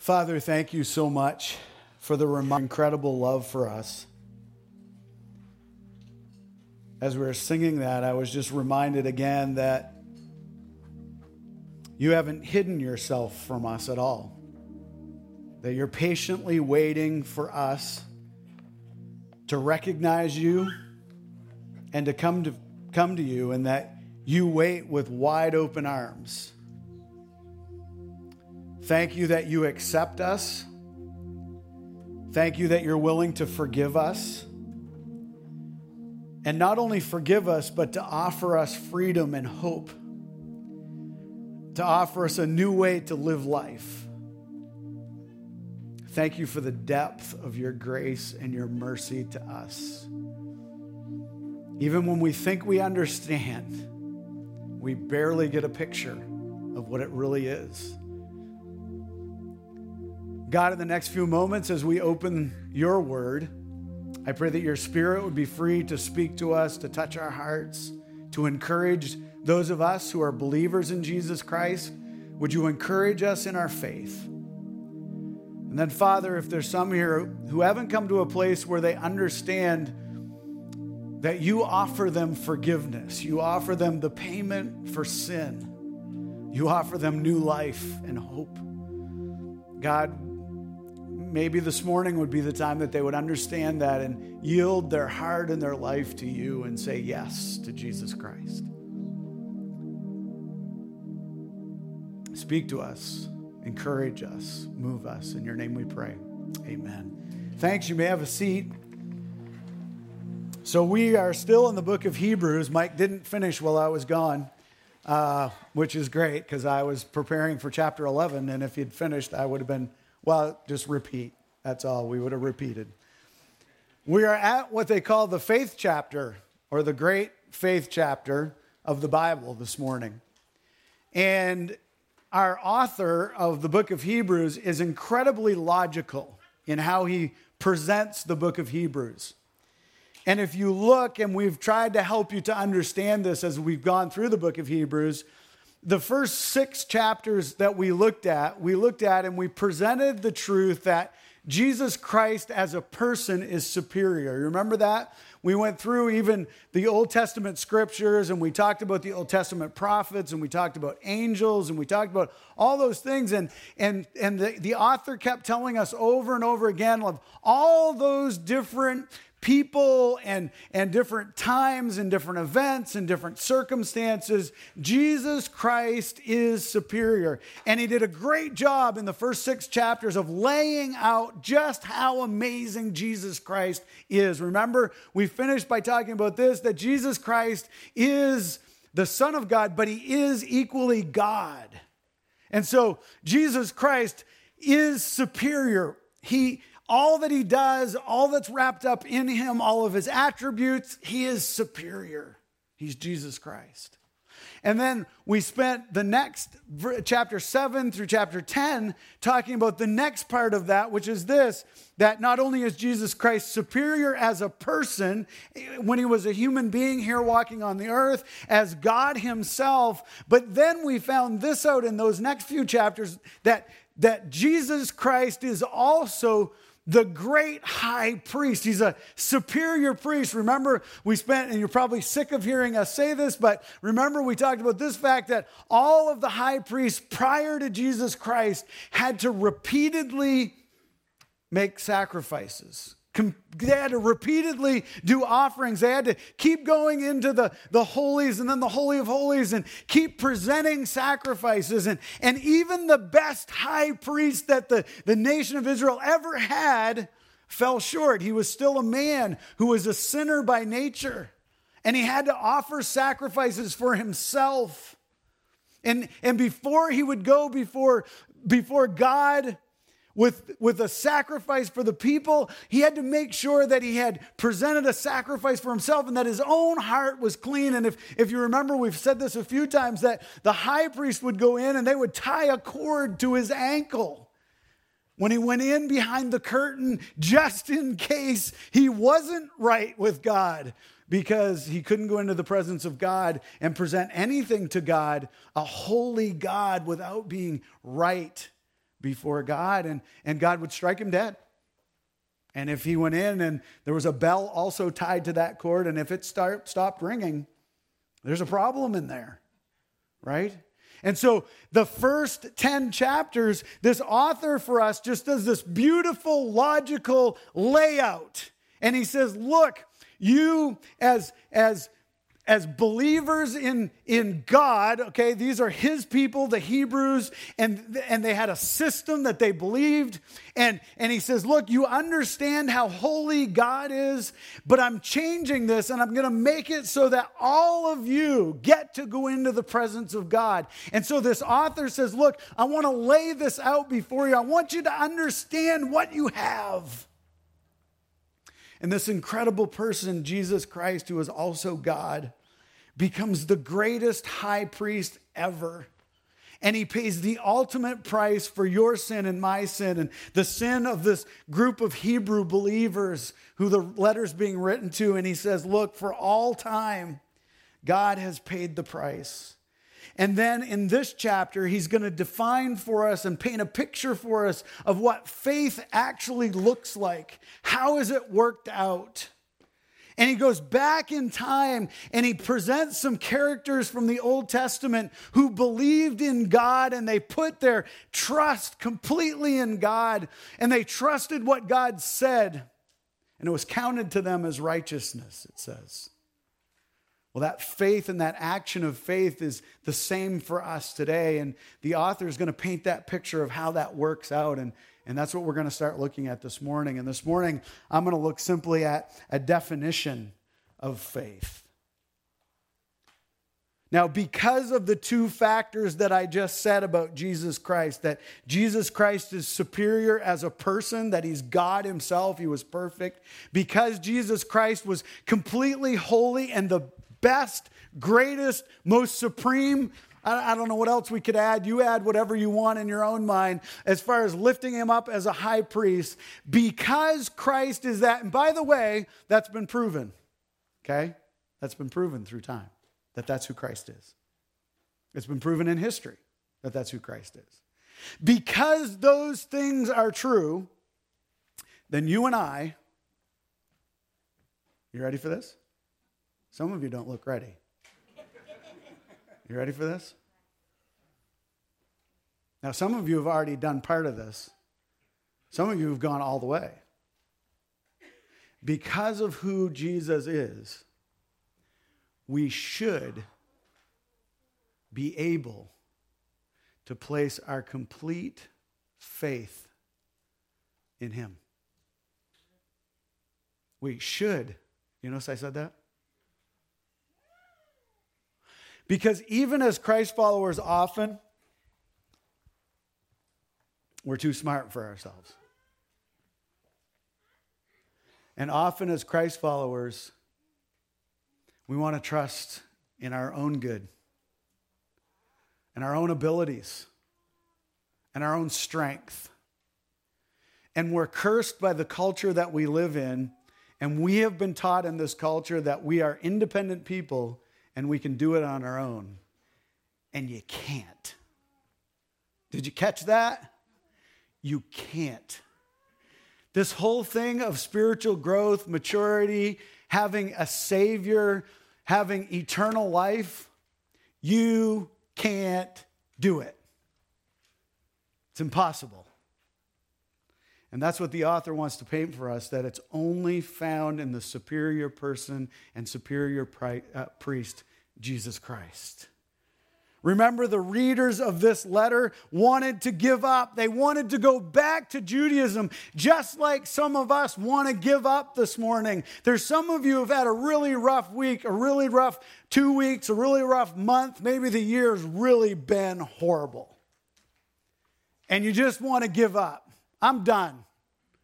Father, thank you so much for the incredible love for us. As we were singing that, I was just reminded again that you haven't hidden yourself from us at all. That you're patiently waiting for us to recognize you and to come to come to you and that you wait with wide open arms. Thank you that you accept us. Thank you that you're willing to forgive us. And not only forgive us, but to offer us freedom and hope, to offer us a new way to live life. Thank you for the depth of your grace and your mercy to us. Even when we think we understand, we barely get a picture of what it really is. God, in the next few moments, as we open your word, I pray that your spirit would be free to speak to us, to touch our hearts, to encourage those of us who are believers in Jesus Christ. Would you encourage us in our faith? And then, Father, if there's some here who haven't come to a place where they understand that you offer them forgiveness, you offer them the payment for sin, you offer them new life and hope. God, maybe this morning would be the time that they would understand that and yield their heart and their life to you and say yes to Jesus Christ. Speak to us, encourage us, move us. In your name we pray. Amen. Thanks. You may have a seat. So, we are still in the book of Hebrews. Mike didn't finish while I was gone, uh, which is great because I was preparing for chapter 11. And if he'd finished, I would have been well, just repeat. That's all. We would have repeated. We are at what they call the faith chapter or the great faith chapter of the Bible this morning. And our author of the book of Hebrews is incredibly logical in how he presents the book of Hebrews. And if you look, and we've tried to help you to understand this as we've gone through the book of Hebrews, the first six chapters that we looked at, we looked at and we presented the truth that Jesus Christ as a person is superior. You remember that? We went through even the Old Testament scriptures and we talked about the Old Testament prophets and we talked about angels and we talked about all those things. And, and, and the, the author kept telling us over and over again of all those different people and, and different times and different events and different circumstances, Jesus Christ is superior. And he did a great job in the first six chapters of laying out just how amazing Jesus Christ is. Remember, we finished by talking about this that Jesus Christ is the Son of God, but he is equally God. And so Jesus Christ is superior. He all that he does, all that's wrapped up in him, all of his attributes, he is superior. He's Jesus Christ. And then we spent the next chapter 7 through chapter 10 talking about the next part of that, which is this that not only is Jesus Christ superior as a person eh, when he was a human being here walking on the earth, as God himself, but then we found this out in those next few chapters that, that Jesus Christ is also the great high priest. He's a superior priest. Remember, we spent, and you're probably sick of hearing us say this, but remember, we talked about this fact that all of the high priests prior to Jesus Christ had to repeatedly make sacrifices. They had to repeatedly do offerings. They had to keep going into the, the holies and then the Holy of Holies and keep presenting sacrifices. And, and even the best high priest that the, the nation of Israel ever had fell short. He was still a man who was a sinner by nature. And he had to offer sacrifices for himself. And, and before he would go before, before God, with, with a sacrifice for the people. He had to make sure that he had presented a sacrifice for himself and that his own heart was clean. And if, if you remember, we've said this a few times that the high priest would go in and they would tie a cord to his ankle when he went in behind the curtain just in case he wasn't right with God because he couldn't go into the presence of God and present anything to God, a holy God, without being right before God, and, and God would strike him dead. And if he went in and there was a bell also tied to that cord, and if it start, stopped ringing, there's a problem in there, right? And so the first 10 chapters, this author for us just does this beautiful logical layout. And he says, look, you as, as as believers in, in God, okay, these are his people, the Hebrews, and, and they had a system that they believed. And, and he says, Look, you understand how holy God is, but I'm changing this and I'm going to make it so that all of you get to go into the presence of God. And so this author says, Look, I want to lay this out before you. I want you to understand what you have. And this incredible person, Jesus Christ, who is also God, becomes the greatest high priest ever. And he pays the ultimate price for your sin and my sin and the sin of this group of Hebrew believers who the letter's being written to. And he says, Look, for all time, God has paid the price. And then in this chapter, he's going to define for us and paint a picture for us of what faith actually looks like. How is it worked out? And he goes back in time and he presents some characters from the Old Testament who believed in God and they put their trust completely in God and they trusted what God said. And it was counted to them as righteousness, it says. Well, that faith and that action of faith is the same for us today. And the author is going to paint that picture of how that works out. And and that's what we're going to start looking at this morning. And this morning, I'm going to look simply at a definition of faith. Now, because of the two factors that I just said about Jesus Christ, that Jesus Christ is superior as a person, that he's God himself, he was perfect, because Jesus Christ was completely holy and the best, greatest, most supreme I, don't know what else we could add. You add whatever you want in your own mind as far as lifting him up as a high priest because Christ is that. And by the way, that's been proven. Okay? That's been proven through time that that's who Christ is. It's been proven in history that that's who Christ is. Because those things are true, then you and I, you ready for this? Some of you don't look ready. You ready for this? Now, some of you have already done part of this. Some of you have gone all the way. Because of who Jesus is, we should be able to place our complete faith in Him. We should. You notice I said that? Because even as Christ followers, often we're too smart for ourselves. And often as Christ followers, we want to trust in our own good and our own abilities and our own strength. And we're cursed by the culture that we live in. And we have been taught in this culture that we are independent people and we can do it on our own. And you can't. Did you catch that? You can't. This whole thing of spiritual growth, maturity, having a Savior, having eternal life, you can't do it. It's impossible. And that's what the author wants to paint for us that it's only found in the superior person and superior pri- uh, priest, Jesus Christ. Remember, the readers of this letter wanted to give up. They wanted to go back to Judaism, just like some of us want to give up this morning. There's some of you who have had a really rough week, a really rough two weeks, a really rough month. Maybe the year's really been horrible. And you just want to give up. I'm done.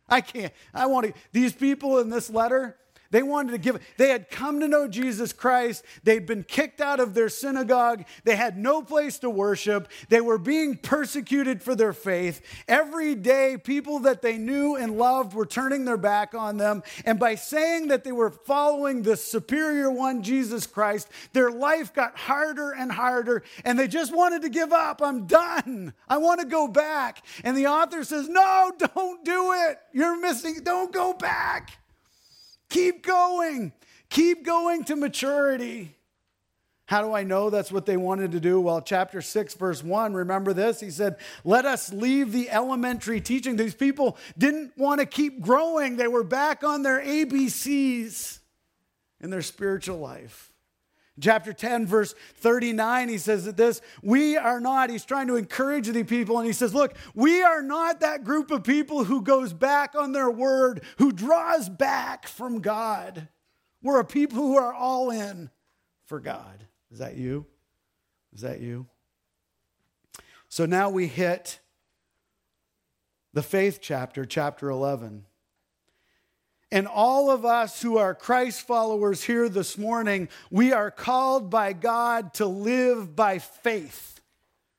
I can't. I want to. These people in this letter, They wanted to give, they had come to know Jesus Christ. They'd been kicked out of their synagogue. They had no place to worship. They were being persecuted for their faith. Every day, people that they knew and loved were turning their back on them. And by saying that they were following the superior one, Jesus Christ, their life got harder and harder. And they just wanted to give up. I'm done. I want to go back. And the author says, No, don't do it. You're missing, don't go back. Keep going. Keep going to maturity. How do I know that's what they wanted to do? Well, chapter 6, verse 1, remember this? He said, Let us leave the elementary teaching. These people didn't want to keep growing, they were back on their ABCs in their spiritual life. Chapter 10, verse 39, he says that this, we are not, he's trying to encourage the people, and he says, Look, we are not that group of people who goes back on their word, who draws back from God. We're a people who are all in for God. Is that you? Is that you? So now we hit the faith chapter, chapter 11. And all of us who are Christ followers here this morning, we are called by God to live by faith.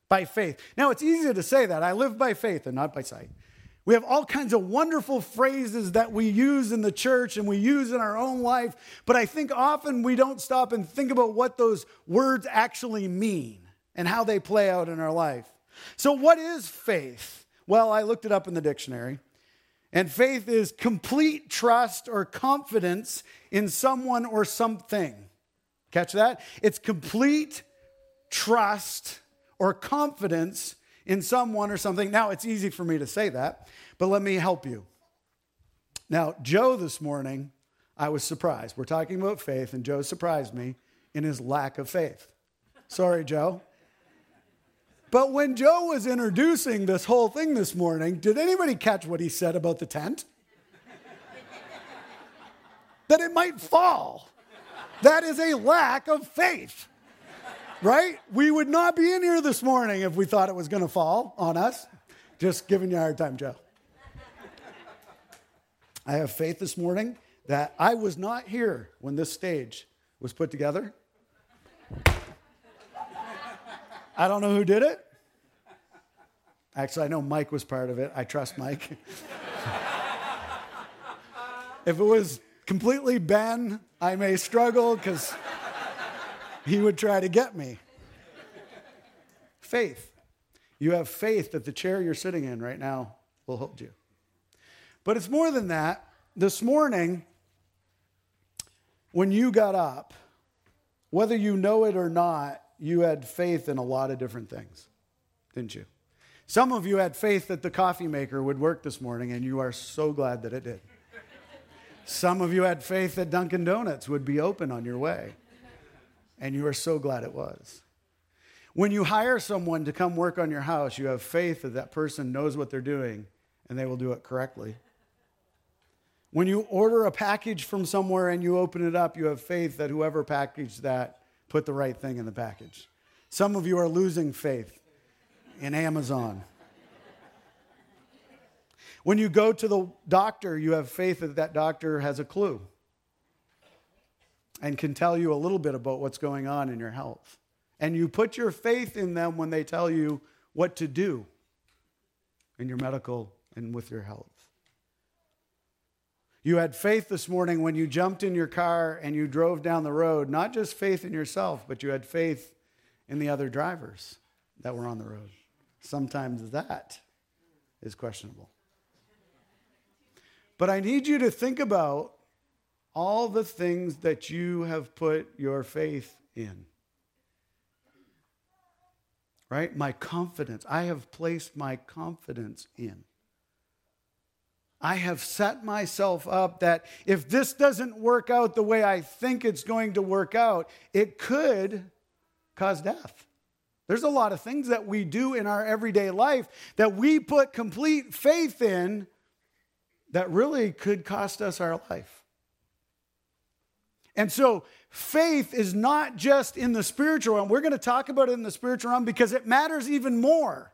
By faith. Now, it's easy to say that. I live by faith and not by sight. We have all kinds of wonderful phrases that we use in the church and we use in our own life, but I think often we don't stop and think about what those words actually mean and how they play out in our life. So, what is faith? Well, I looked it up in the dictionary. And faith is complete trust or confidence in someone or something. Catch that? It's complete trust or confidence in someone or something. Now, it's easy for me to say that, but let me help you. Now, Joe this morning, I was surprised. We're talking about faith, and Joe surprised me in his lack of faith. Sorry, Joe. But when Joe was introducing this whole thing this morning, did anybody catch what he said about the tent? that it might fall. That is a lack of faith, right? We would not be in here this morning if we thought it was going to fall on us. Just giving you a hard time, Joe. I have faith this morning that I was not here when this stage was put together. I don't know who did it. Actually, I know Mike was part of it. I trust Mike. if it was completely Ben, I may struggle because he would try to get me. Faith. You have faith that the chair you're sitting in right now will hold you. But it's more than that. This morning, when you got up, whether you know it or not, you had faith in a lot of different things, didn't you? Some of you had faith that the coffee maker would work this morning, and you are so glad that it did. Some of you had faith that Dunkin' Donuts would be open on your way, and you are so glad it was. When you hire someone to come work on your house, you have faith that that person knows what they're doing and they will do it correctly. When you order a package from somewhere and you open it up, you have faith that whoever packaged that put the right thing in the package. Some of you are losing faith in Amazon. When you go to the doctor, you have faith that that doctor has a clue and can tell you a little bit about what's going on in your health. And you put your faith in them when they tell you what to do in your medical and with your health. You had faith this morning when you jumped in your car and you drove down the road, not just faith in yourself, but you had faith in the other drivers that were on the road. Sometimes that is questionable. But I need you to think about all the things that you have put your faith in. Right? My confidence. I have placed my confidence in. I have set myself up that if this doesn't work out the way I think it's going to work out, it could cause death. There's a lot of things that we do in our everyday life that we put complete faith in that really could cost us our life. And so, faith is not just in the spiritual realm. We're going to talk about it in the spiritual realm because it matters even more.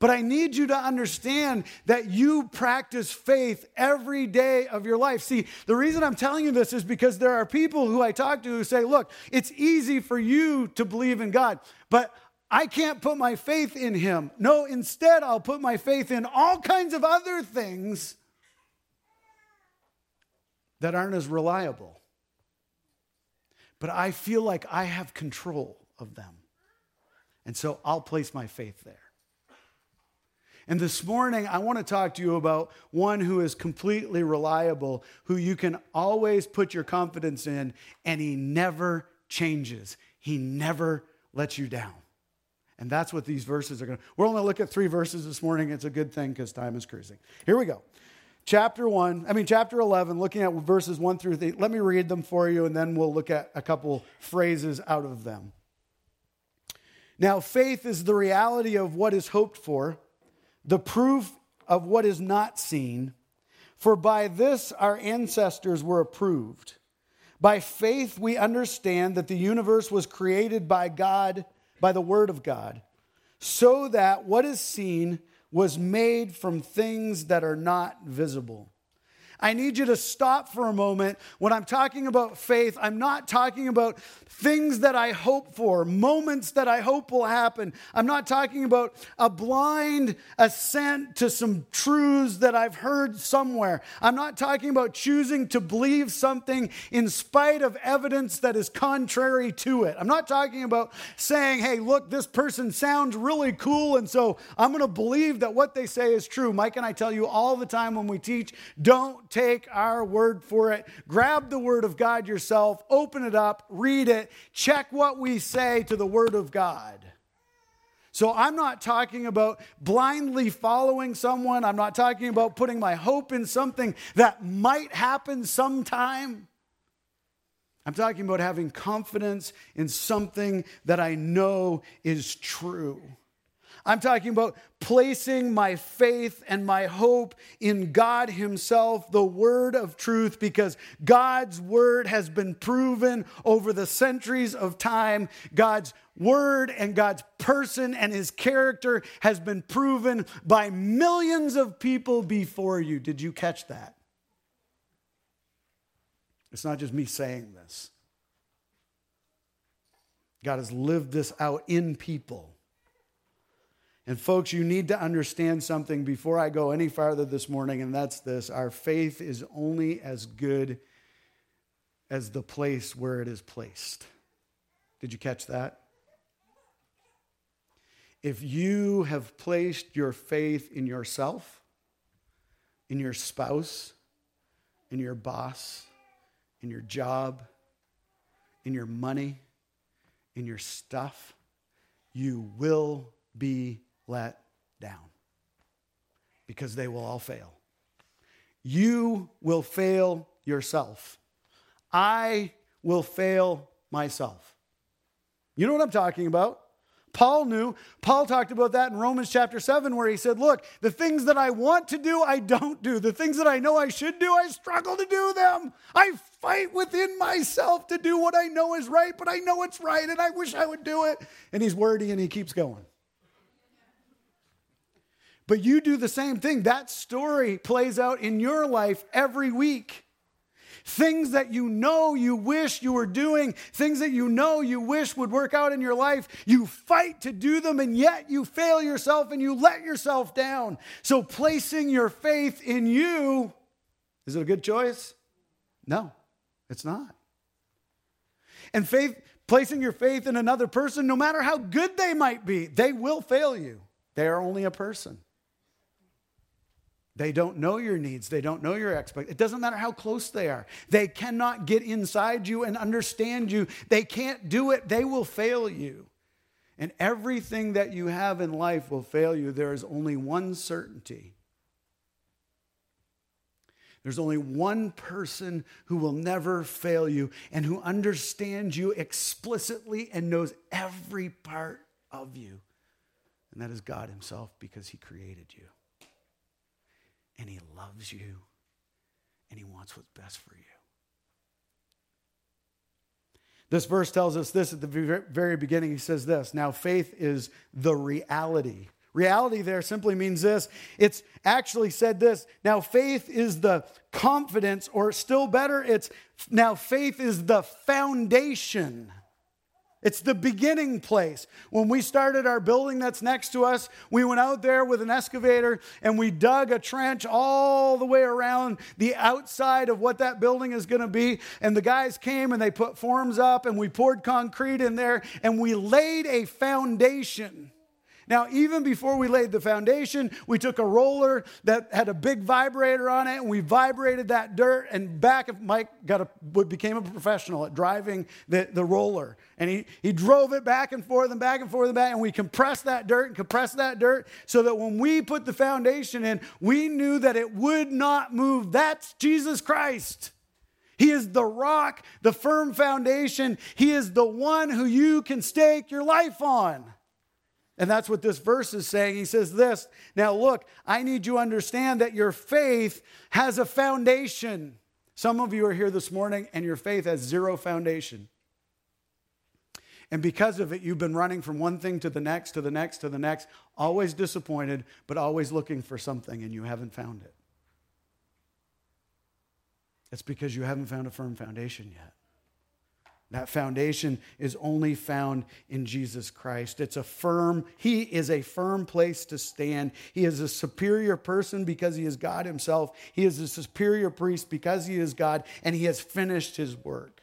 But I need you to understand that you practice faith every day of your life. See, the reason I'm telling you this is because there are people who I talk to who say, look, it's easy for you to believe in God, but I can't put my faith in Him. No, instead, I'll put my faith in all kinds of other things that aren't as reliable. But I feel like I have control of them. And so I'll place my faith there. And this morning, I want to talk to you about one who is completely reliable, who you can always put your confidence in, and he never changes. He never lets you down. And that's what these verses are going to. We're only going to look at three verses this morning. It's a good thing because time is cruising. Here we go. Chapter 1, I mean, chapter 11, looking at verses 1 through 3. Let me read them for you, and then we'll look at a couple phrases out of them. Now, faith is the reality of what is hoped for the proof of what is not seen. For by this our ancestors were approved. By faith we understand that the universe was created by God, by the Word of God, so that what is seen was made from things that are not visible. I need you to stop for a moment. When I'm talking about faith, I'm not talking about things that I hope for, moments that I hope will happen. I'm not talking about a blind assent to some truths that I've heard somewhere. I'm not talking about choosing to believe something in spite of evidence that is contrary to it. I'm not talking about saying, hey, look, this person sounds really cool, and so I'm going to believe that what they say is true. Mike and I tell you all the time when we teach, don't take our word for it. Grab the word of God yourself, open it up, read it, check what we say to the word of God. So I'm not talking about blindly following someone. I'm not talking about putting my hope in something that might happen sometime. I'm talking about having confidence in something that I know is true. I'm talking about placing my faith and my hope in God Himself, the Word of truth, because God's Word has been proven over the centuries of time. God's Word and God's person and His character has been proven by millions of people before you. Did you catch that? It's not just me saying this. God has lived this out in people. And, folks, you need to understand something before I go any farther this morning, and that's this our faith is only as good as the place where it is placed. Did you catch that? If you have placed your faith in yourself, in your spouse, in your boss, in your job, in your money, in your stuff, you will be let down because they will all fail. You will fail yourself. I will fail myself. You know what I'm talking about? Paul knew. Paul talked about that in Romans chapter 7, where he said, Look, the things that I want to do, I don't do. The things that I know I should do, I struggle to do them. I fight within myself to do what I know is right, but I know it's right and I wish I would do it. And he's wordy and he keeps going. But you do the same thing. That story plays out in your life every week. Things that you know you wish you were doing, things that you know you wish would work out in your life, you fight to do them and yet you fail yourself and you let yourself down. So, placing your faith in you, is it a good choice? No, it's not. And faith, placing your faith in another person, no matter how good they might be, they will fail you. They are only a person. They don't know your needs. They don't know your expectations. It doesn't matter how close they are. They cannot get inside you and understand you. They can't do it. They will fail you. And everything that you have in life will fail you. There is only one certainty. There's only one person who will never fail you and who understands you explicitly and knows every part of you. And that is God Himself because He created you and He loves you and He wants what's best for you. This verse tells us this at the very beginning. He says this Now, faith is the reality reality there simply means this it's actually said this now faith is the confidence or still better it's now faith is the foundation it's the beginning place. When we started our building that's next to us, we went out there with an excavator and we dug a trench all the way around the outside of what that building is going to be. And the guys came and they put forms up and we poured concrete in there and we laid a foundation. Now, even before we laid the foundation, we took a roller that had a big vibrator on it and we vibrated that dirt. And back, Mike got a, became a professional at driving the, the roller. And he, he drove it back and forth and back and forth and back. And we compressed that dirt and compressed that dirt so that when we put the foundation in, we knew that it would not move. That's Jesus Christ. He is the rock, the firm foundation. He is the one who you can stake your life on. And that's what this verse is saying. He says this Now, look, I need you to understand that your faith has a foundation. Some of you are here this morning and your faith has zero foundation. And because of it, you've been running from one thing to the next, to the next, to the next, always disappointed, but always looking for something, and you haven't found it. It's because you haven't found a firm foundation yet. That foundation is only found in Jesus Christ. It's a firm, He is a firm place to stand. He is a superior person because He is God Himself. He is a superior priest because He is God, and He has finished His work.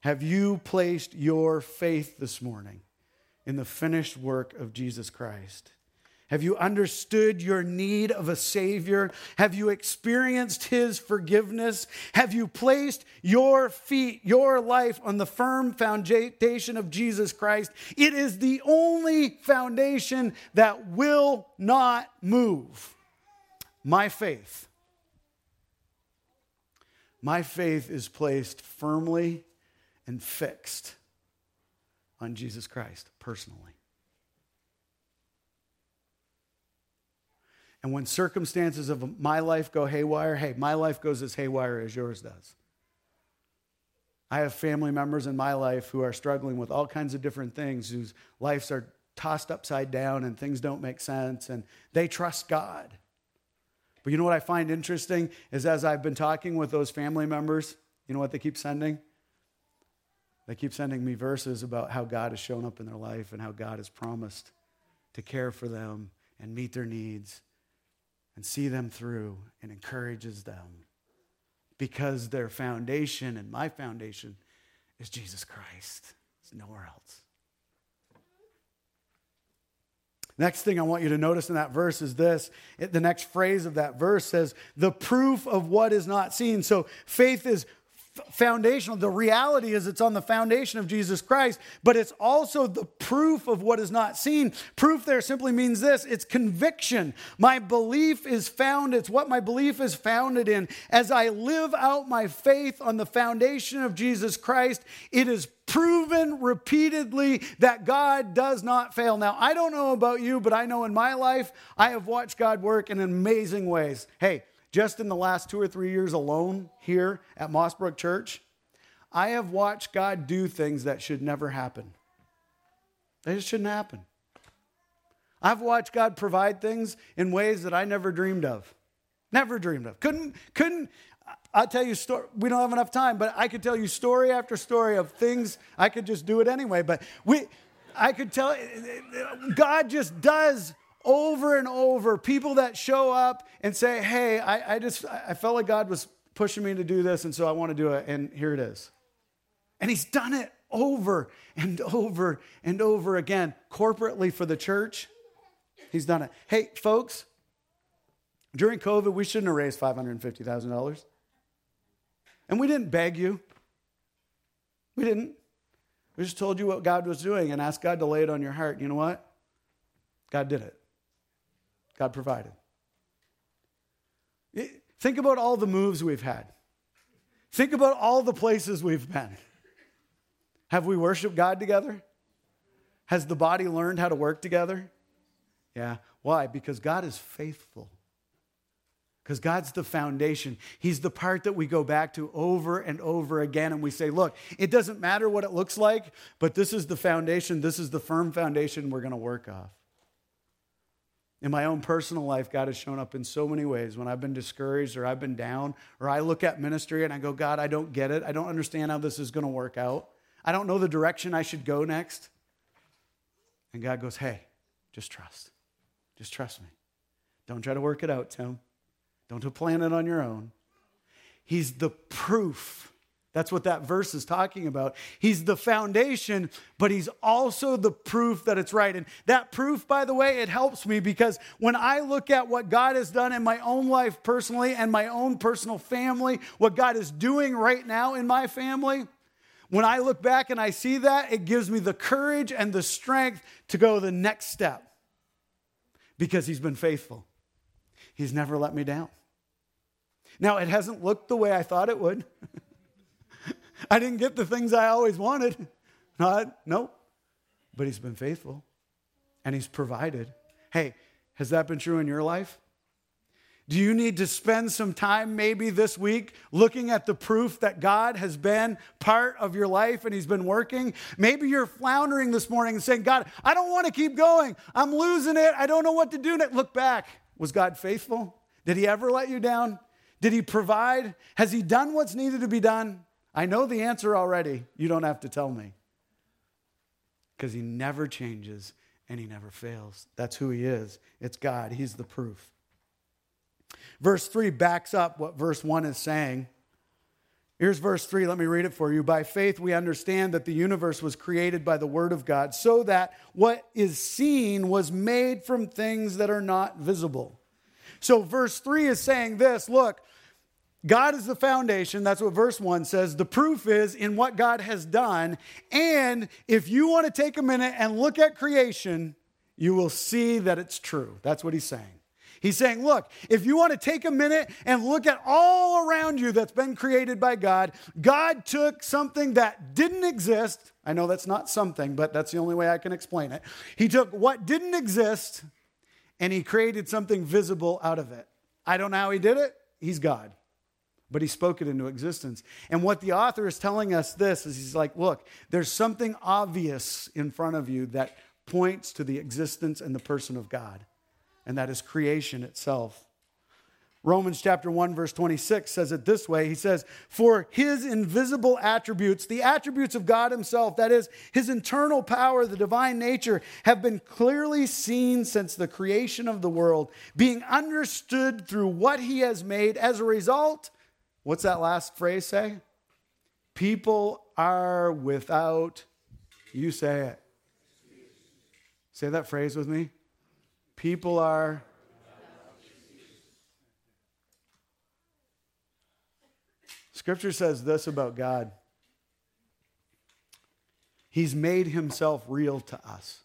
Have you placed your faith this morning in the finished work of Jesus Christ? Have you understood your need of a Savior? Have you experienced His forgiveness? Have you placed your feet, your life on the firm foundation of Jesus Christ? It is the only foundation that will not move. My faith. My faith is placed firmly and fixed on Jesus Christ personally. And when circumstances of my life go haywire, hey, my life goes as haywire as yours does. I have family members in my life who are struggling with all kinds of different things, whose lives are tossed upside down and things don't make sense, and they trust God. But you know what I find interesting is as I've been talking with those family members, you know what they keep sending? They keep sending me verses about how God has shown up in their life and how God has promised to care for them and meet their needs and see them through and encourages them because their foundation and my foundation is Jesus Christ. It's nowhere else. Next thing I want you to notice in that verse is this. It, the next phrase of that verse says, the proof of what is not seen. So faith is foundational. The reality is it's on the foundation of Jesus Christ, but it's also the proof of what is not seen. Proof there simply means this it's conviction. My belief is found, it's what my belief is founded in. As I live out my faith on the foundation of Jesus Christ, it is proven repeatedly that God does not fail. Now, I don't know about you, but I know in my life, I have watched God work in amazing ways. Hey, just in the last two or three years alone here at Moss Brook Church, I have watched God do things that should never happen. They just shouldn't happen. I've watched God provide things in ways that I never dreamed of. Never dreamed of. Couldn't, couldn't, I'll tell you story. We don't have enough time, but I could tell you story after story of things. I could just do it anyway, but we, I could tell, God just does over and over people that show up and say, Hey, I, I just, I felt like God was pushing me to do this, and so I want to do it, and here it is. And He's done it over and over and over again, corporately for the church. He's done it. Hey, folks, during COVID, we shouldn't have raised $550,000. And we didn't beg you. We didn't. We just told you what God was doing and asked God to lay it on your heart. You know what? God did it. God provided. Think about all the moves we've had. Think about all the places we've been. Have we worshiped God together? Has the body learned how to work together? Yeah. Why? Because God is faithful. Because God's the foundation. He's the part that we go back to over and over again. And we say, look, it doesn't matter what it looks like, but this is the foundation. This is the firm foundation we're going to work off. In my own personal life, God has shown up in so many ways when I've been discouraged or I've been down, or I look at ministry and I go, God, I don't get it. I don't understand how this is going to work out. I don't know the direction I should go next. And God goes, Hey, just trust. Just trust me. Don't try to work it out, Tim. Don't plan it on your own. He's the proof. That's what that verse is talking about. He's the foundation, but he's also the proof that it's right. And that proof, by the way, it helps me because when I look at what God has done in my own life personally and my own personal family, what God is doing right now in my family, when I look back and I see that, it gives me the courage and the strength to go the next step because he's been faithful. He's never let me down. Now, it hasn't looked the way I thought it would. I didn't get the things I always wanted. Not, nope. But he's been faithful and he's provided. Hey, has that been true in your life? Do you need to spend some time maybe this week looking at the proof that God has been part of your life and He's been working? Maybe you're floundering this morning and saying, God, I don't want to keep going. I'm losing it. I don't know what to do. Look back. Was God faithful? Did He ever let you down? Did He provide? Has He done what's needed to be done? I know the answer already. You don't have to tell me. Because He never changes and He never fails. That's who He is. It's God, He's the proof. Verse 3 backs up what verse 1 is saying. Here's verse 3. Let me read it for you. By faith, we understand that the universe was created by the Word of God, so that what is seen was made from things that are not visible. So, verse 3 is saying this look, God is the foundation. That's what verse 1 says. The proof is in what God has done. And if you want to take a minute and look at creation, you will see that it's true. That's what he's saying. He's saying, look, if you want to take a minute and look at all around you that's been created by God, God took something that didn't exist. I know that's not something, but that's the only way I can explain it. He took what didn't exist and he created something visible out of it. I don't know how he did it. He's God. But he spoke it into existence. And what the author is telling us this is he's like, look, there's something obvious in front of you that points to the existence and the person of God and that is creation itself. Romans chapter 1 verse 26 says it this way. He says, "For his invisible attributes, the attributes of God himself, that is his internal power, the divine nature, have been clearly seen since the creation of the world, being understood through what he has made. As a result, what's that last phrase say? People are without you say it. Say that phrase with me. People are. Scripture says this about God He's made himself real to us.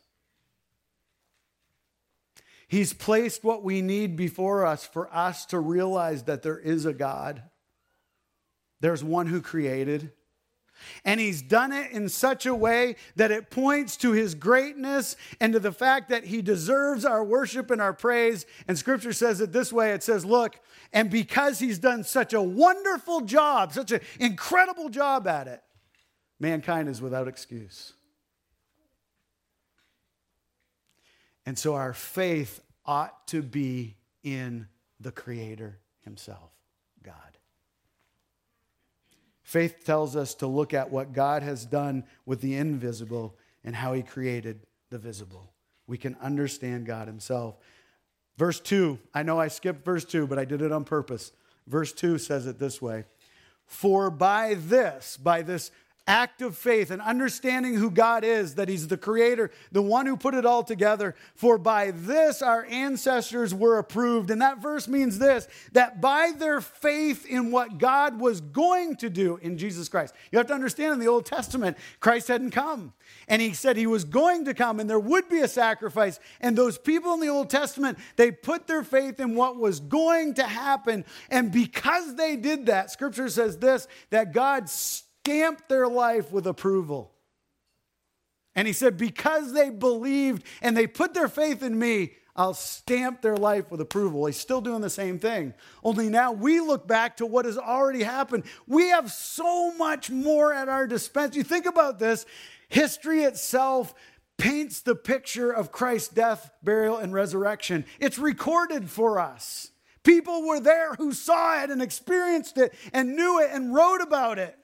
He's placed what we need before us for us to realize that there is a God. There's one who created, and he's done it in such a way that it points to his greatness and to the fact that he deserves our worship and our praise. And scripture says it this way it says, Look, and because he's done such a wonderful job, such an incredible job at it, mankind is without excuse. And so our faith ought to be in the Creator himself, God. Faith tells us to look at what God has done with the invisible and how he created the visible. We can understand God himself. Verse 2, I know I skipped verse 2, but I did it on purpose. Verse 2 says it this way For by this, by this act of faith and understanding who God is, that He's the creator, the one who put it all together. For by this our ancestors were approved. And that verse means this that by their faith in what God was going to do in Jesus Christ. You have to understand in the Old Testament, Christ hadn't come. And he said he was going to come and there would be a sacrifice. And those people in the Old Testament, they put their faith in what was going to happen. And because they did that, scripture says this that God stamped their life with approval. And he said, Because they believed and they put their faith in me, I'll stamp their life with approval. He's still doing the same thing. Only now we look back to what has already happened. We have so much more at our dispense. You think about this history itself, paints the picture of Christ's death, burial, and resurrection. It's recorded for us. People were there who saw it and experienced it and knew it and wrote about it.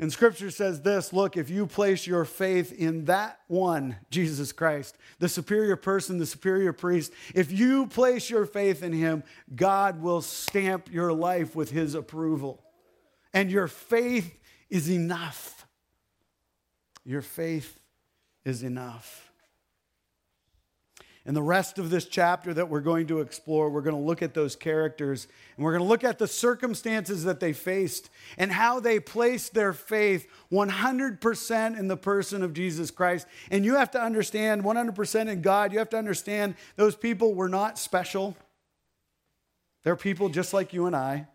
And scripture says this look, if you place your faith in that one, Jesus Christ, the superior person, the superior priest, if you place your faith in him, God will stamp your life with his approval. And your faith is enough. Your faith is enough. In the rest of this chapter that we're going to explore, we're going to look at those characters and we're going to look at the circumstances that they faced and how they placed their faith 100% in the person of Jesus Christ. And you have to understand 100% in God, you have to understand those people were not special. They're people just like you and I.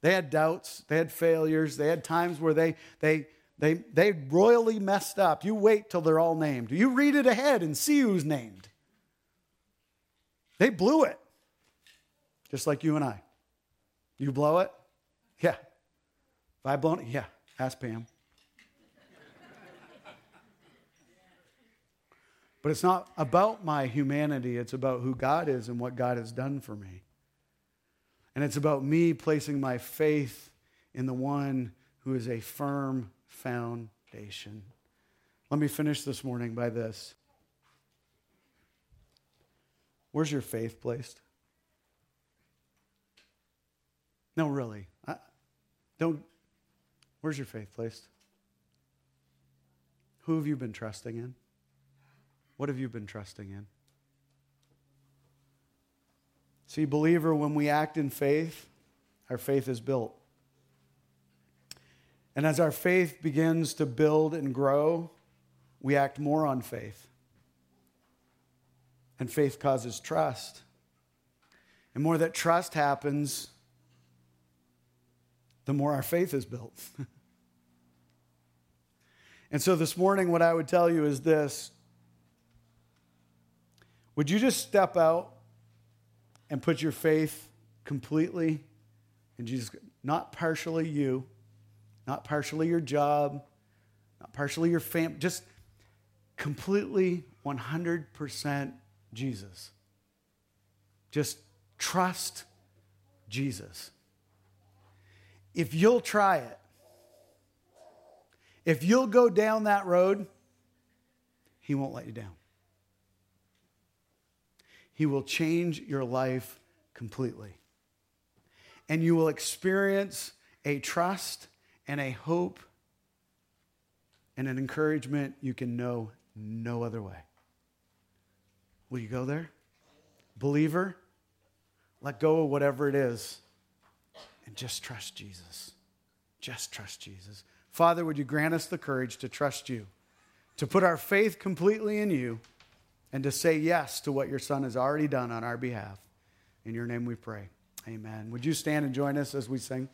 They had doubts, they had failures, they had times where they, they, they, they royally messed up. You wait till they're all named. You read it ahead and see who's named. They blew it, just like you and I. You blow it? Yeah. If I blown it? Yeah. Ask Pam. but it's not about my humanity, it's about who God is and what God has done for me. And it's about me placing my faith in the one who is a firm foundation. Let me finish this morning by this. Where's your faith placed? No, really. I, don't. Where's your faith placed? Who have you been trusting in? What have you been trusting in? See, believer, when we act in faith, our faith is built. And as our faith begins to build and grow, we act more on faith. And faith causes trust. And more that trust happens, the more our faith is built. and so this morning, what I would tell you is this Would you just step out and put your faith completely in Jesus? Not partially you, not partially your job, not partially your family, just completely 100% Jesus. Just trust Jesus. If you'll try it, if you'll go down that road, He won't let you down. He will change your life completely. And you will experience a trust and a hope and an encouragement you can know no other way. Will you go there? Believer, let go of whatever it is and just trust Jesus. Just trust Jesus. Father, would you grant us the courage to trust you, to put our faith completely in you, and to say yes to what your Son has already done on our behalf. In your name we pray. Amen. Would you stand and join us as we sing?